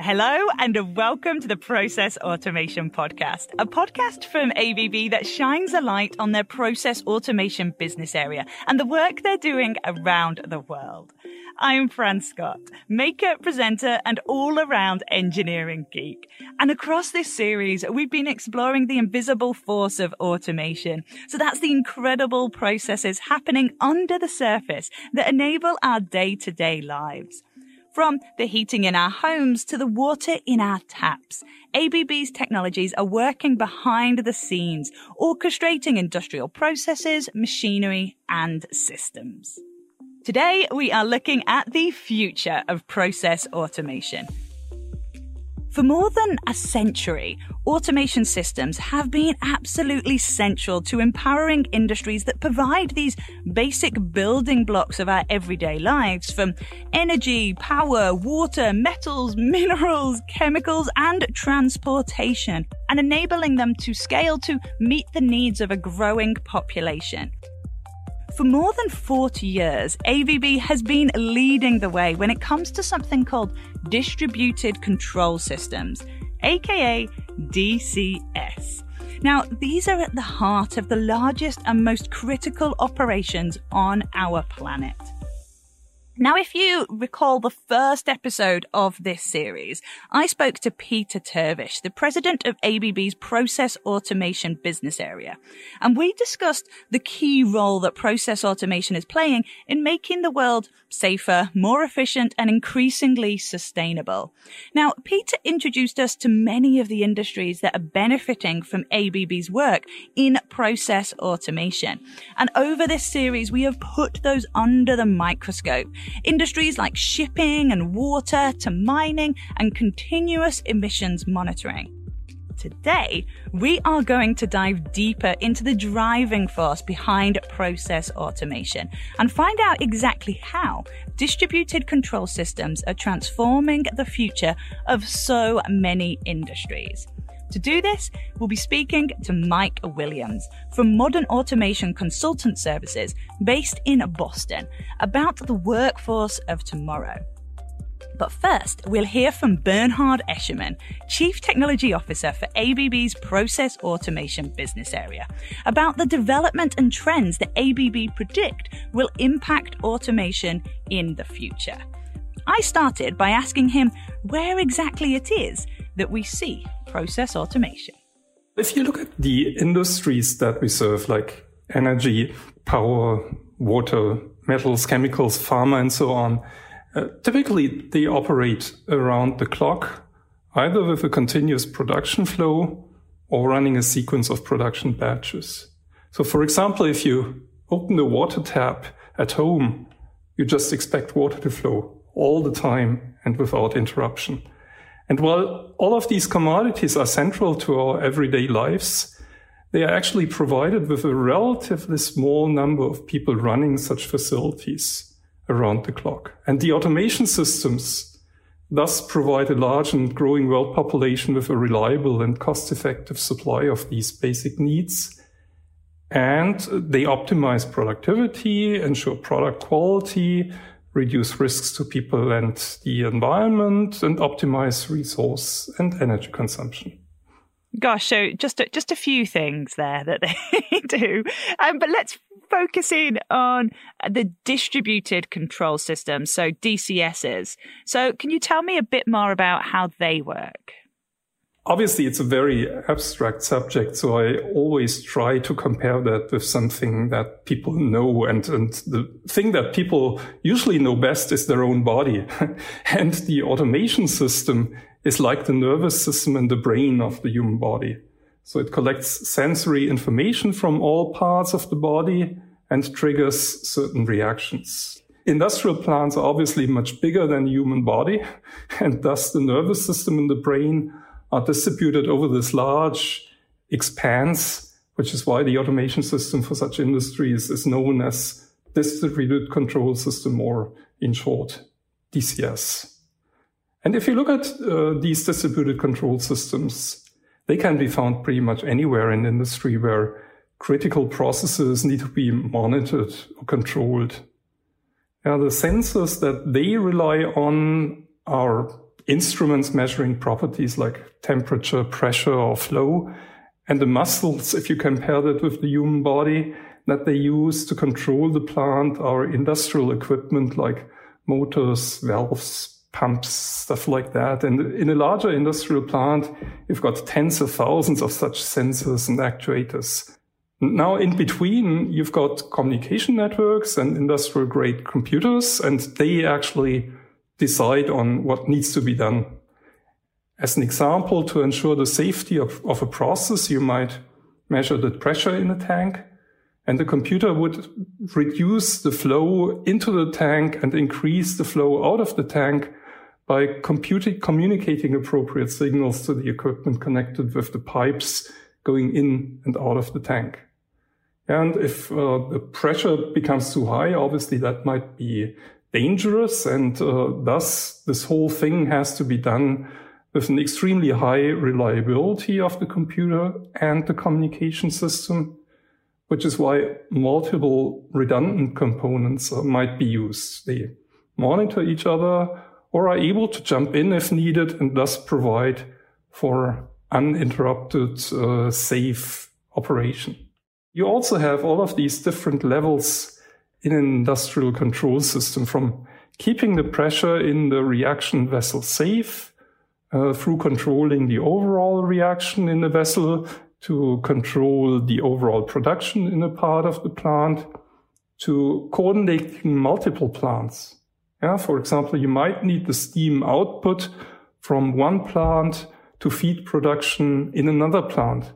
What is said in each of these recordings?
Hello and welcome to the Process Automation Podcast, a podcast from ABB that shines a light on their process automation business area and the work they're doing around the world. I'm Fran Scott, maker, presenter, and all around engineering geek. And across this series, we've been exploring the invisible force of automation. So that's the incredible processes happening under the surface that enable our day to day lives. From the heating in our homes to the water in our taps, ABB's technologies are working behind the scenes, orchestrating industrial processes, machinery, and systems. Today, we are looking at the future of process automation. For more than a century, automation systems have been absolutely central to empowering industries that provide these basic building blocks of our everyday lives from energy, power, water, metals, minerals, chemicals, and transportation, and enabling them to scale to meet the needs of a growing population. For more than 40 years, ABB has been leading the way when it comes to something called distributed control systems, aka DCS. Now, these are at the heart of the largest and most critical operations on our planet. Now, if you recall the first episode of this series, I spoke to Peter Terwiesch, the president of ABB's Process Automation business area, and we discussed the key role that process automation is playing in making the world safer, more efficient, and increasingly sustainable. Now, Peter introduced us to many of the industries that are benefiting from ABB's work in process automation. And over this series, we have put those under the microscope Industries like shipping and water to mining and continuous emissions monitoring. Today, we are going to dive deeper into the driving force behind process automation and find out exactly how distributed control systems are transforming the future of so many industries. To do this, we'll be speaking to Mike Williams from Modern Automation Consultant Services based in Boston about the workforce of tomorrow. But first, we'll hear from Bernhard Eschermann, Chief Technology Officer for ABB's Process Automation business area, about the development and trends that ABB predict will impact automation in the future. I started by asking him where exactly it is that we see process automation. If you look at the industries that we serve, like energy, power, water, metals, chemicals, pharma, and so on, uh, typically they operate around the clock, either with a continuous production flow or running a sequence of production batches. So, for example, if you open the water tap at home, you just expect water to flow all the time and without interruption. And while all of these commodities are central to our everyday lives, they are actually provided with a relatively small number of people running such facilities around the clock. And the automation systems thus provide a large and growing world population with a reliable and cost effective supply of these basic needs. And they optimize productivity, ensure product quality, reduce risks to people and the environment, and optimize resource and energy consumption. Gosh, so just a, just a few things there that they do, um, but let's focus in on the distributed control systems, so DCSs. So, can you tell me a bit more about how they work? Obviously it's a very abstract subject, so I always try to compare that with something that people know. And, and the thing that people usually know best is their own body. and the automation system is like the nervous system in the brain of the human body. So it collects sensory information from all parts of the body and triggers certain reactions. Industrial plants are obviously much bigger than the human body, and thus the nervous system in the brain are distributed over this large expanse, which is why the automation system for such industries is known as distributed control system or in short, DCS. And if you look at uh, these distributed control systems, they can be found pretty much anywhere in industry where critical processes need to be monitored or controlled. Now, the sensors that they rely on are instruments measuring properties like temperature, pressure, or flow, and the muscles, if you compare that with the human body, that they use to control the plant are industrial equipment like motors, valves, pumps, stuff like that. And in a larger industrial plant, you've got tens of thousands of such sensors and actuators. Now, in between, you've got communication networks and industrial grade computers, and they actually decide on what needs to be done. As an example, to ensure the safety of, of a process, you might measure the pressure in a tank, and the computer would reduce the flow into the tank and increase the flow out of the tank by computing, communicating appropriate signals to the equipment connected with the pipes going in and out of the tank. And if uh, the pressure becomes too high, obviously that might be dangerous. And uh, thus, this whole thing has to be done with an extremely high reliability of the computer and the communication system, which is why multiple redundant components uh, might be used. They monitor each other or are able to jump in if needed and thus provide for uninterrupted, uh, safe operation. You also have all of these different levels in an industrial control system from keeping the pressure in the reaction vessel safe uh, through controlling the overall reaction in the vessel to control the overall production in a part of the plant to coordinating multiple plants. Yeah, for example, you might need the steam output from one plant to feed production in another plant.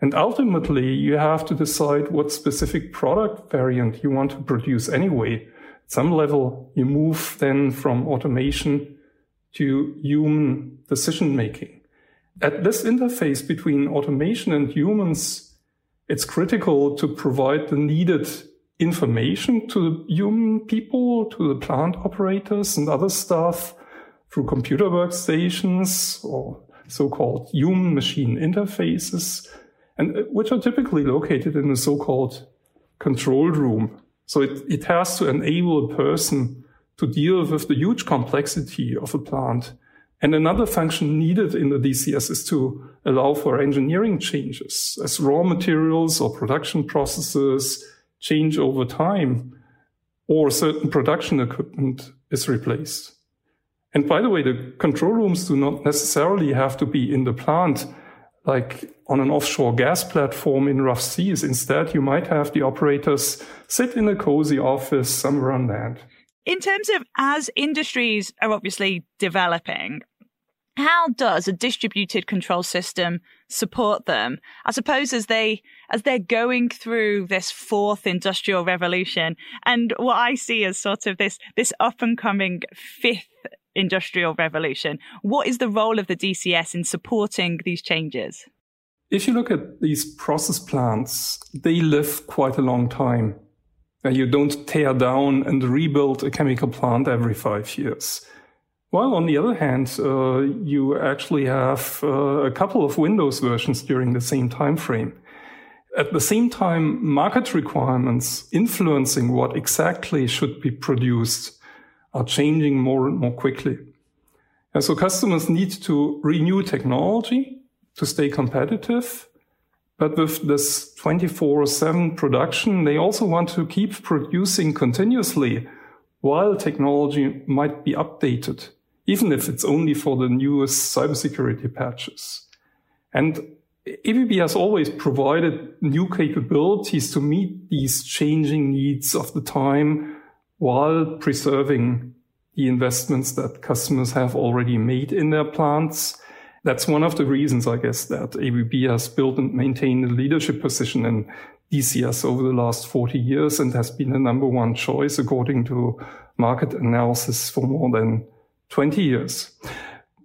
And ultimately, you have to decide what specific product variant you want to produce anyway. At some level, you move then from automation to human decision making. At this interface between automation and humans, it's critical to provide the needed information to the human people, to the plant operators and other staff through computer workstations or so-called human machine interfaces and uh, which are typically located in a so-called control room. So it, it has to enable a person to deal with the huge complexity of a plant. And another function needed in the DCS is to allow for engineering changes as raw materials or production processes change over time or certain production equipment is replaced. And by the way, the control rooms do not necessarily have to be in the plant like on an offshore gas platform in rough seas. Instead, you might have the operators sit in a cozy office somewhere on land. In terms of as industries are obviously developing, how does a distributed control system support them? I suppose as they as they're going through this fourth industrial revolution and what I see as sort of this this up and coming fifth industrial revolution. What is the role of the DCS in supporting these changes? If you look at these process plants, they live quite a long time. You don't tear down and rebuild a chemical plant every five years. While on the other hand, uh, you actually have uh, a couple of Windows versions during the same time frame. At the same time, market requirements influencing what exactly should be produced are changing more and more quickly. And so customers need to renew technology to stay competitive. But with this 24 7 production, they also want to keep producing continuously while technology might be updated, even if it's only for the newest cybersecurity patches. And ABB has always provided new capabilities to meet these changing needs of the time while preserving the investments that customers have already made in their plants. That's one of the reasons, I guess, that ABB has built and maintained a leadership position in DCS over the last 40 years and has been the number one choice according to market analysis for more than 20 years.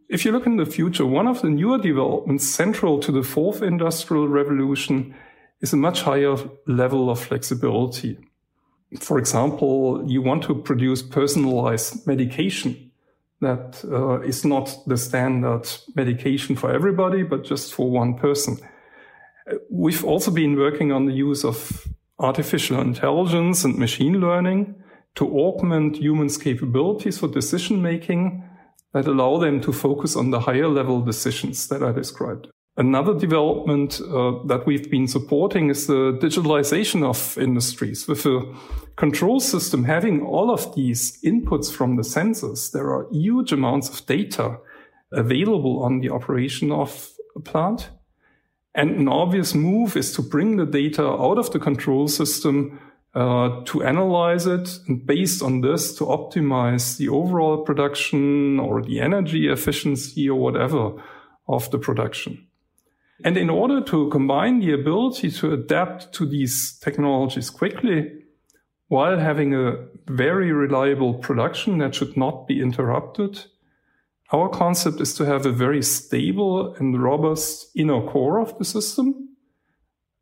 If you look in the future, one of the newer developments central to the fourth industrial revolution is a much higher level of flexibility for example, you want to produce personalized medication that uh, is not the standard medication for everybody, but just for one person. We've also been working on the use of artificial intelligence and machine learning to augment humans' capabilities for decision making that allow them to focus on the higher level decisions that I described. Another development uh, that we've been supporting is the digitalization of industries. With a control system having all of these inputs from the sensors, there are huge amounts of data available on the operation of a plant. And an obvious move is to bring the data out of the control system uh, to analyze it and based on this to optimize the overall production or the energy efficiency or whatever of the production. And in order to combine the ability to adapt to these technologies quickly while having a very reliable production that should not be interrupted, our concept is to have a very stable and robust inner core of the system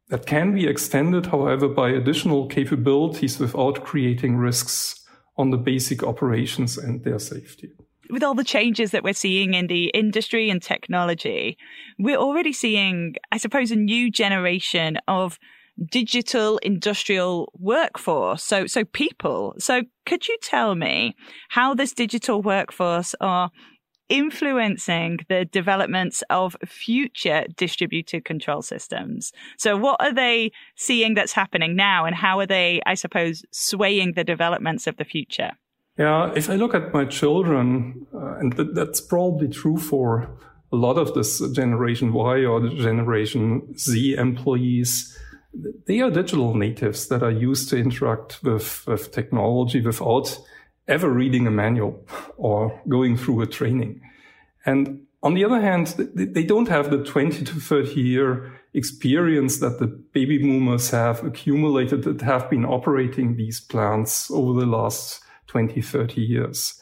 that can be extended, however, by additional capabilities without creating risks on the basic operations and their safety with all the changes that we're seeing in the industry and technology, we're already seeing, I suppose, a new generation of digital industrial workforce. So, so people. So could you tell me how this digital workforce are influencing the developments of future distributed control systems. So what are they seeing that's happening now and how are they, I suppose, swaying the developments of the future? Yeah, if I look at my children, uh, and th- that's probably true for a lot of this Generation Y or Generation Z employees, they are digital natives that are used to interact with, with technology without ever reading a manual or going through a training. And on the other hand, they don't have the 20 to 30 year experience that the baby boomers have accumulated that have been operating these plants over the last 20, 30 years.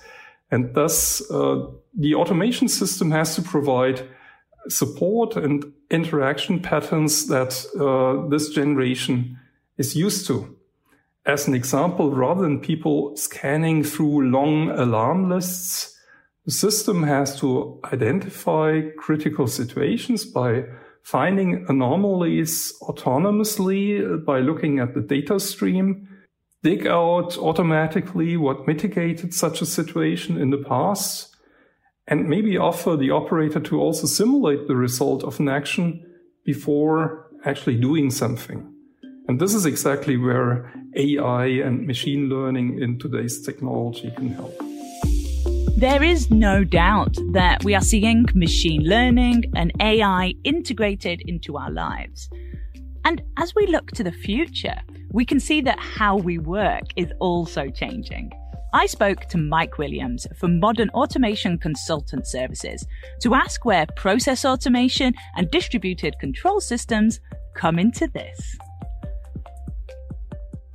And thus, uh, the automation system has to provide support and interaction patterns that uh, this generation is used to. As an example, rather than people scanning through long alarm lists, the system has to identify critical situations by finding anomalies autonomously by looking at the data stream dig out automatically what mitigated such a situation in the past and maybe offer the operator to also simulate the result of an action before actually doing something. And this is exactly where AI and machine learning in today's technology can help. There is no doubt that we are seeing machine learning and AI integrated into our lives. And as we look to the future, we can see that how we work is also changing. I spoke to Mike Williams from Modern Automation Consultant Services to ask where process automation and distributed control systems come into this.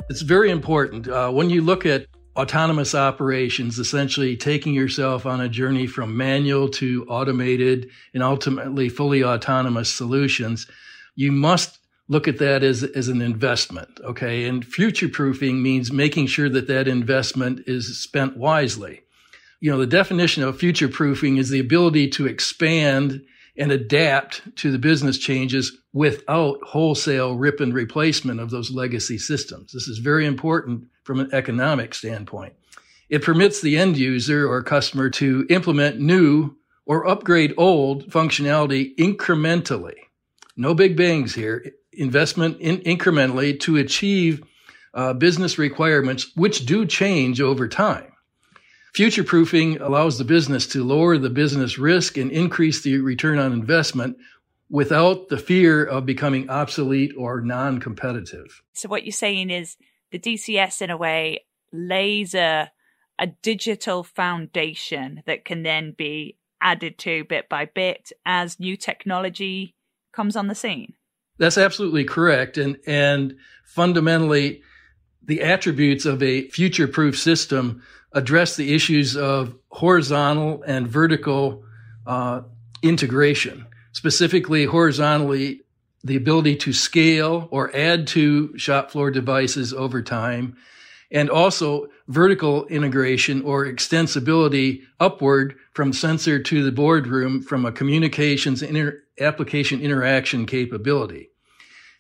It's very important. Uh, when you look at autonomous operations, essentially taking yourself on a journey from manual to automated and ultimately fully autonomous solutions, you must look at that as, as an investment. Okay. And future proofing means making sure that that investment is spent wisely. You know, the definition of future proofing is the ability to expand and adapt to the business changes without wholesale rip and replacement of those legacy systems. This is very important from an economic standpoint. It permits the end user or customer to implement new or upgrade old functionality incrementally. No big bangs here investment in incrementally to achieve uh, business requirements, which do change over time. Future proofing allows the business to lower the business risk and increase the return on investment without the fear of becoming obsolete or non competitive. So, what you're saying is the DCS, in a way, lays a, a digital foundation that can then be added to bit by bit as new technology comes on the scene. That's absolutely correct. And, and fundamentally, the attributes of a future proof system address the issues of horizontal and vertical uh, integration. Specifically, horizontally, the ability to scale or add to shop floor devices over time, and also vertical integration or extensibility upward from sensor to the boardroom from a communications inter- application interaction capability.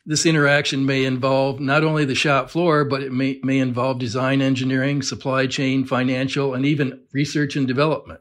This interaction may involve not only the shop floor, but it may, may involve design engineering, supply chain, financial, and even research and development.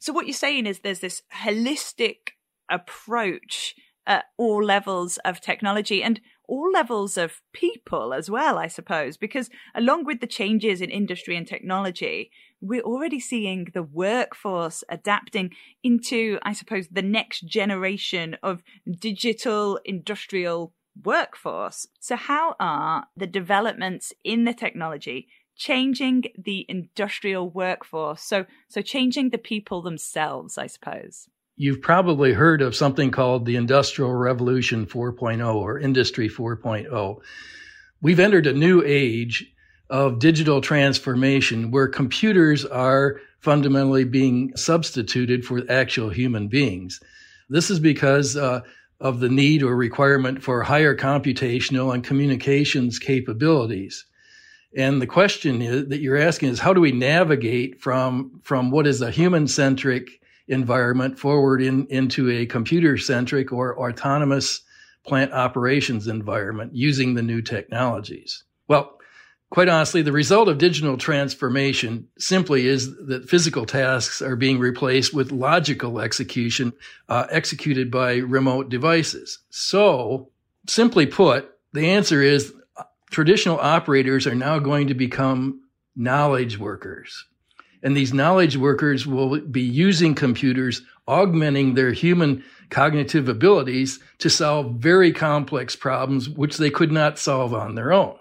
So what you're saying is there's this holistic approach at all levels of technology and all levels of people as well, I suppose, because along with the changes in industry and technology, we're already seeing the workforce adapting into, I suppose, the next generation of digital industrial workforce. So how are the developments in the technology changing the industrial workforce? So, so changing the people themselves, I suppose. You've probably heard of something called the Industrial Revolution 4.0 or Industry 4.0. We've entered a new age of digital transformation where computers are fundamentally being substituted for actual human beings. This is because uh, of the need or requirement for higher computational and communications capabilities. And the question is, that you're asking is how do we navigate from, from what is a human centric environment forward in, into a computer centric or autonomous plant operations environment using the new technologies? Well, quite honestly, the result of digital transformation simply is that physical tasks are being replaced with logical execution uh, executed by remote devices. So, simply put, the answer is traditional operators are now going to become knowledge workers. And these knowledge workers will be using computers, augmenting their human cognitive abilities to solve very complex problems, which they could not solve on their own.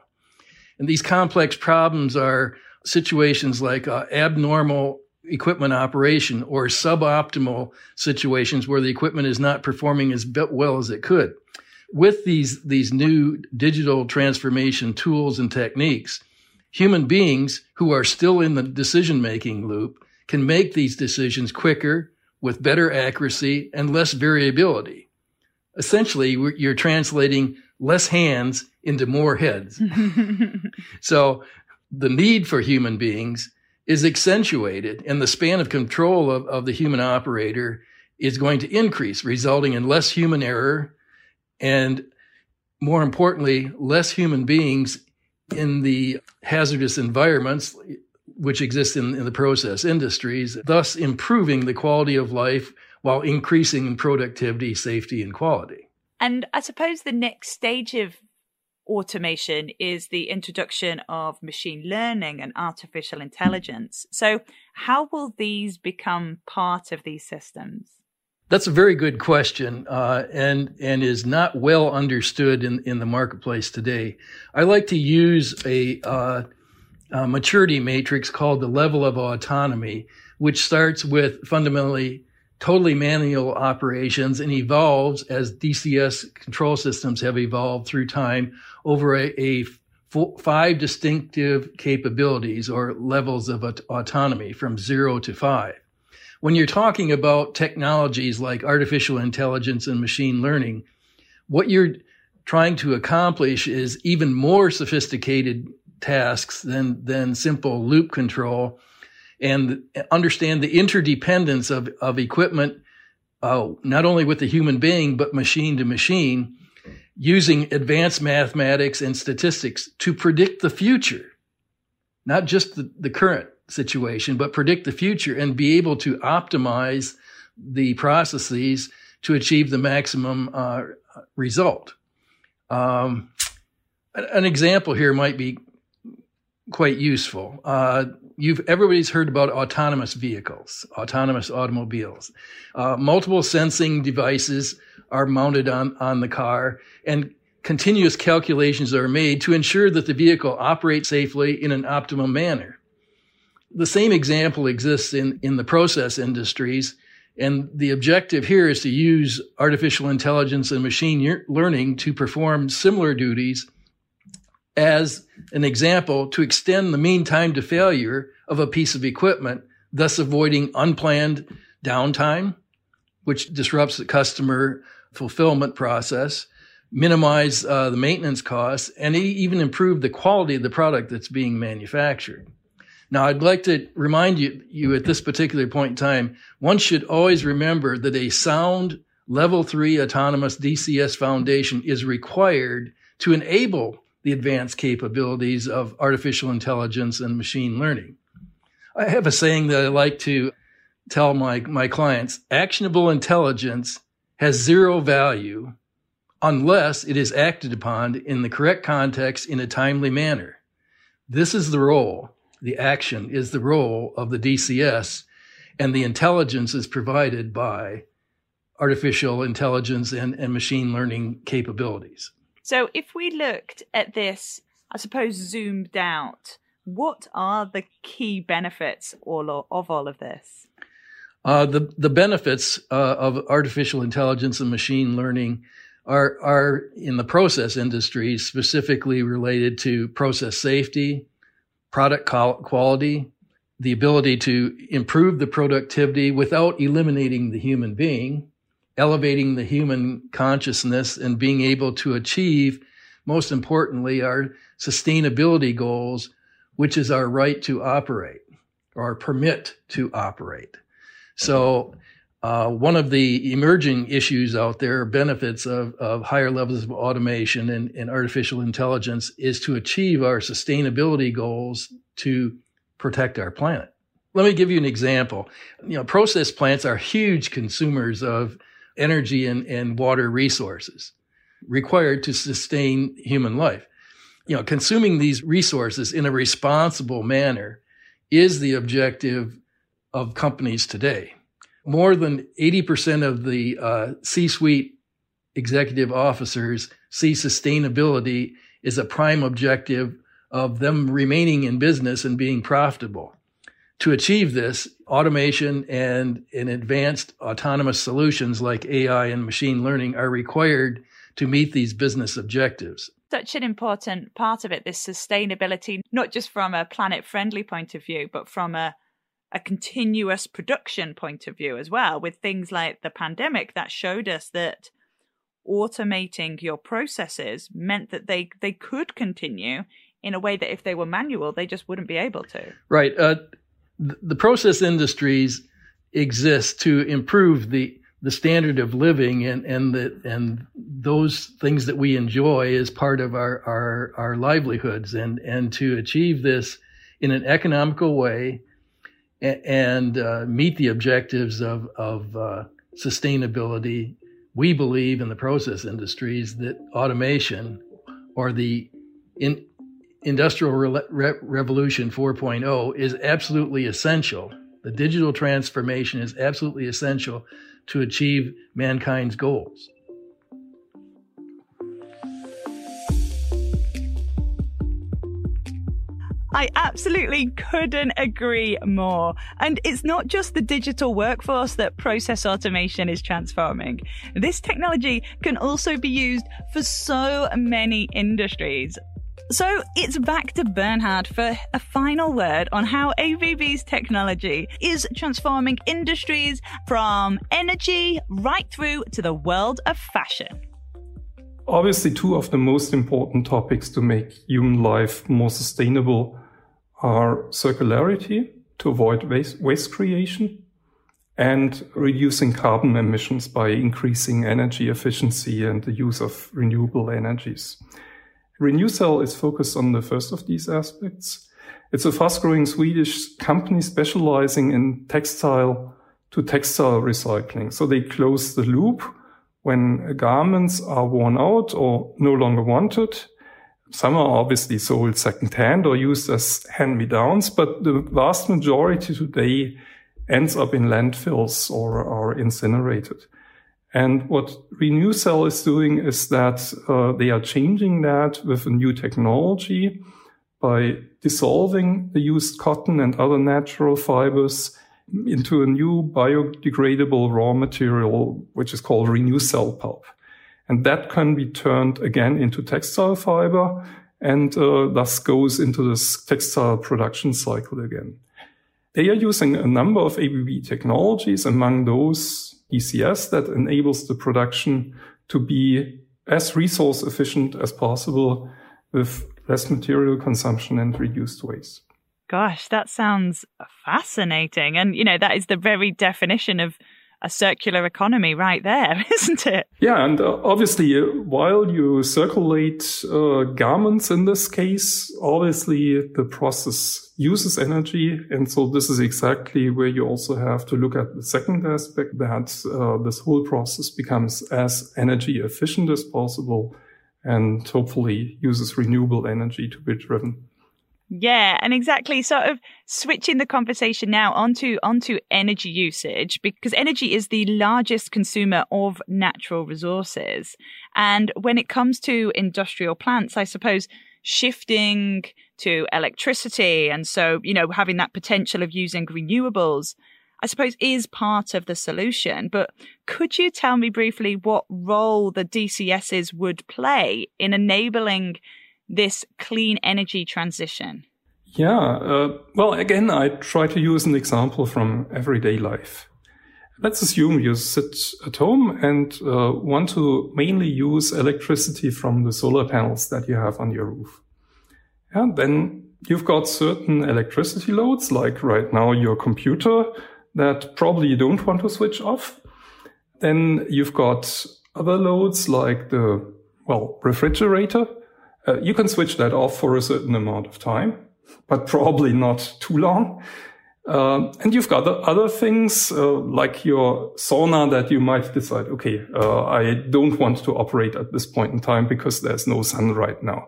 And these complex problems are situations like uh, abnormal equipment operation or suboptimal situations where the equipment is not performing as well as it could with these, these new digital transformation tools and techniques, human beings who are still in the decision making loop can make these decisions quicker with better accuracy and less variability. Essentially, you're translating less hands into more heads. so the need for human beings is accentuated and the span of control of, of the human operator is going to increase, resulting in less human error and more importantly, less human beings in the hazardous environments which exist in, in, the process industries, thus improving the quality of life while increasing productivity, safety, and quality. And I suppose the next stage of automation is the introduction of machine learning and artificial intelligence. So, how will these become part of these systems? That's a very good question, uh, and and is not well understood in in the marketplace today. I like to use a, uh, a maturity matrix called the level of autonomy, which starts with fundamentally totally manual operations and evolves as DCS control systems have evolved through time over a, a five distinctive capabilities or levels of autonomy from zero to five. When you're talking about technologies like artificial intelligence and machine learning, what you're trying to accomplish is even more sophisticated tasks than, than simple loop control and understand the interdependence of, of equipment, uh, not only with the human being, but machine to machine, using advanced mathematics and statistics to predict the future, not just the, the current situation, but predict the future and be able to optimize the processes to achieve the maximum uh, result. Um, an example here might be quite useful. Uh, you've everybody's heard about autonomous vehicles, autonomous automobiles. Uh, multiple sensing devices are mounted on on the car, and continuous calculations are made to ensure that the vehicle operates safely in an optimum manner the same example exists in, in the process industries. And the objective here is to use artificial intelligence and machine learning to perform similar duties as an example to extend the mean time to failure of a piece of equipment, thus avoiding unplanned downtime, which disrupts the customer fulfillment process, minimize uh, the maintenance costs, and even improve the quality of the product that's being manufactured. Now, I'd like to remind you, you at this particular point in time, one should always remember that a sound level three autonomous DCS foundation is required to enable the advanced capabilities of artificial intelligence and machine learning. I have a saying that I like to tell my, my clients actionable intelligence has zero value unless it is acted upon in the correct context in a timely manner. This is the role, the action is the role of the DCS, and the intelligence is provided by artificial intelligence and, and machine learning capabilities. So, if we looked at this, I suppose, zoomed out, what are the key benefits all of all of this? Uh, the the benefits uh, of artificial intelligence and machine learning are are in the process industry specifically related to process safety, product quality, the ability to improve the productivity without eliminating the human being, elevating the human consciousness and being able to achieve, most importantly, our sustainability goals, which is our right to operate or our permit to operate. So, uh, one of the emerging issues out there, benefits of, of higher levels of automation and, and artificial intelligence, is to achieve our sustainability goals to protect our planet. Let me give you an example. You know, process plants are huge consumers of energy and, and water resources required to sustain human life. You know, consuming these resources in a responsible manner is the objective of companies today. More than 80% of the uh, C suite executive officers see sustainability as a prime objective of them remaining in business and being profitable. To achieve this, automation and, and advanced autonomous solutions like AI and machine learning are required to meet these business objectives. Such an important part of it, this sustainability, not just from a planet friendly point of view, but from a, a continuous production point of view as well, with things like the pandemic that showed us that automating your processes meant that they, they could continue in a way that if they were manual, they just wouldn't be able to. Right. Uh, the process industries exist to improve the the standard of living and and the and those things that we enjoy as part of our our our livelihoods and and to achieve this in an economical way and, and uh, meet the objectives of of uh, sustainability we believe in the process industries that automation or the in Industrial Re- Re- Revolution 4.0 is absolutely essential. The digital transformation is absolutely essential to achieve mankind's goals. I absolutely couldn't agree more. And it's not just the digital workforce that process automation is transforming. This technology can also be used for so many industries. So it's back to Bernhard for a final word on how ABB's technology is transforming industries from energy right through to the world of fashion. Obviously, two of the most important topics to make human life more sustainable are circularity to avoid waste, waste creation and reducing carbon emissions by increasing energy efficiency and the use of renewable energies. Renewcell is focused on the first of these aspects. It's a fast growing Swedish company specializing in textile to textile recycling. So they close the loop when garments are worn out or no longer wanted. Some are obviously sold secondhand or used as hand-me-downs, but the vast majority today ends up in landfills or are incinerated. And what Renewcell is doing is that uh, they are changing that with a new technology by dissolving the used cotton and other natural fibers into a new biodegradable raw material, which is called Renewcell pulp. And that can be turned again into textile fiber and uh, thus goes into this textile production cycle again. They are using a number of ABB technologies, among those DCS that enables the production to be as resource efficient as possible with less material consumption and reduced waste. Gosh, that sounds fascinating. And, you know, that is the very definition of, a circular economy right there, isn't it? Yeah, and uh, obviously, uh, while you circulate uh, garments in this case, obviously the process uses energy. And so this is exactly where you also have to look at the second aspect that uh, this whole process becomes as energy efficient as possible and hopefully uses renewable energy to be driven. Yeah, and exactly sort of switching the conversation now onto onto energy usage because energy is the largest consumer of natural resources. And when it comes to industrial plants, I suppose shifting to electricity and so, you know, having that potential of using renewables, I suppose is part of the solution. But could you tell me briefly what role the DCSs would play in enabling this clean energy transition? Yeah, uh, well, again, I try to use an example from everyday life. Let's assume you sit at home and uh, want to mainly use electricity from the solar panels that you have on your roof. And then you've got certain electricity loads, like right now your computer, that probably you don't want to switch off. Then you've got other loads like the, well, refrigerator uh, you can switch that off for a certain amount of time, but probably not too long. Uh, and you've got other things uh, like your sauna that you might decide, okay, uh, I don't want to operate at this point in time because there's no sun right now.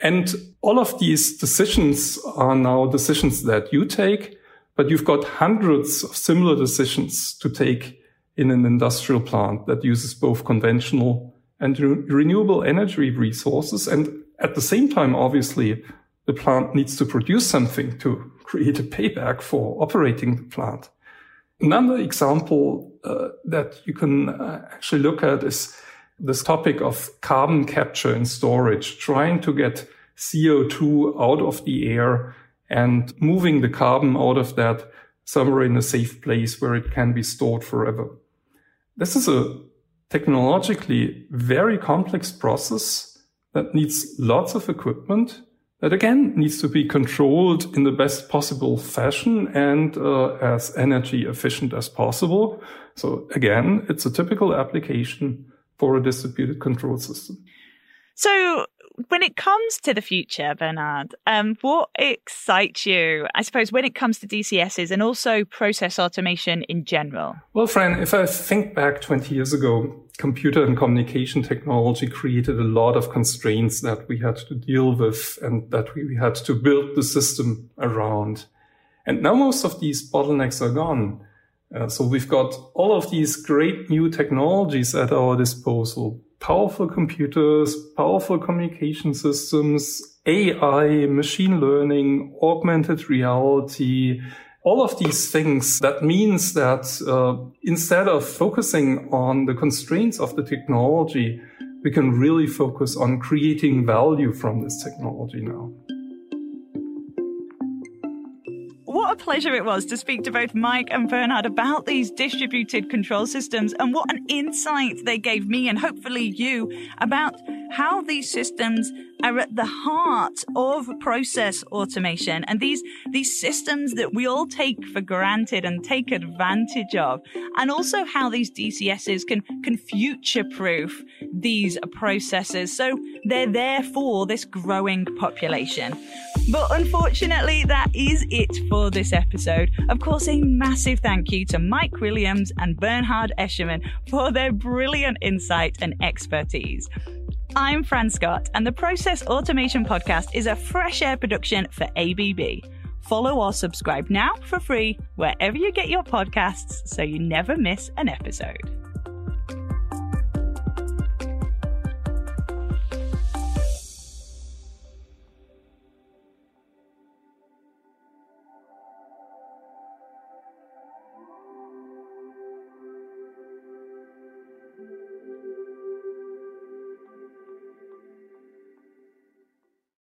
And all of these decisions are now decisions that you take, but you've got hundreds of similar decisions to take in an industrial plant that uses both conventional and re- renewable energy resources. And at the same time, obviously, the plant needs to produce something to create a payback for operating the plant. Another example uh, that you can uh, actually look at is this topic of carbon capture and storage, trying to get CO2 out of the air and moving the carbon out of that somewhere in a safe place where it can be stored forever. This is a technologically very complex process that needs lots of equipment that again needs to be controlled in the best possible fashion and uh, as energy efficient as possible. So again, it's a typical application for a distributed control system. So when it comes to the future, Bernhard, um, what excites you, I suppose, when it comes to DCSs and also process automation in general? Well, Fran, if I think back 20 years ago, computer and communication technology created a lot of constraints that we had to deal with and that we had to build the system around. And now most of these bottlenecks are gone. Uh, so we've got all of these great new technologies at our disposal powerful computers, powerful communication systems, AI, machine learning, augmented reality, all of these things. That means that uh, instead of focusing on the constraints of the technology, we can really focus on creating value from this technology now. What a pleasure it was to speak to both Mike and Bernhard about these distributed control systems and what an insight they gave me and hopefully you about how these systems are at the heart of process automation and these these systems that we all take for granted and take advantage of and also how these DCSs can can future proof these processes. So they're there for this growing population. But unfortunately that is it for this episode. Of course a massive thank you to Mike Williams and Bernhard Eschermann for their brilliant insight and expertise I'm Fran Scott, and the Process Automation Podcast is a fresh air production for ABB. Follow or subscribe now for free wherever you get your podcasts so you never miss an episode.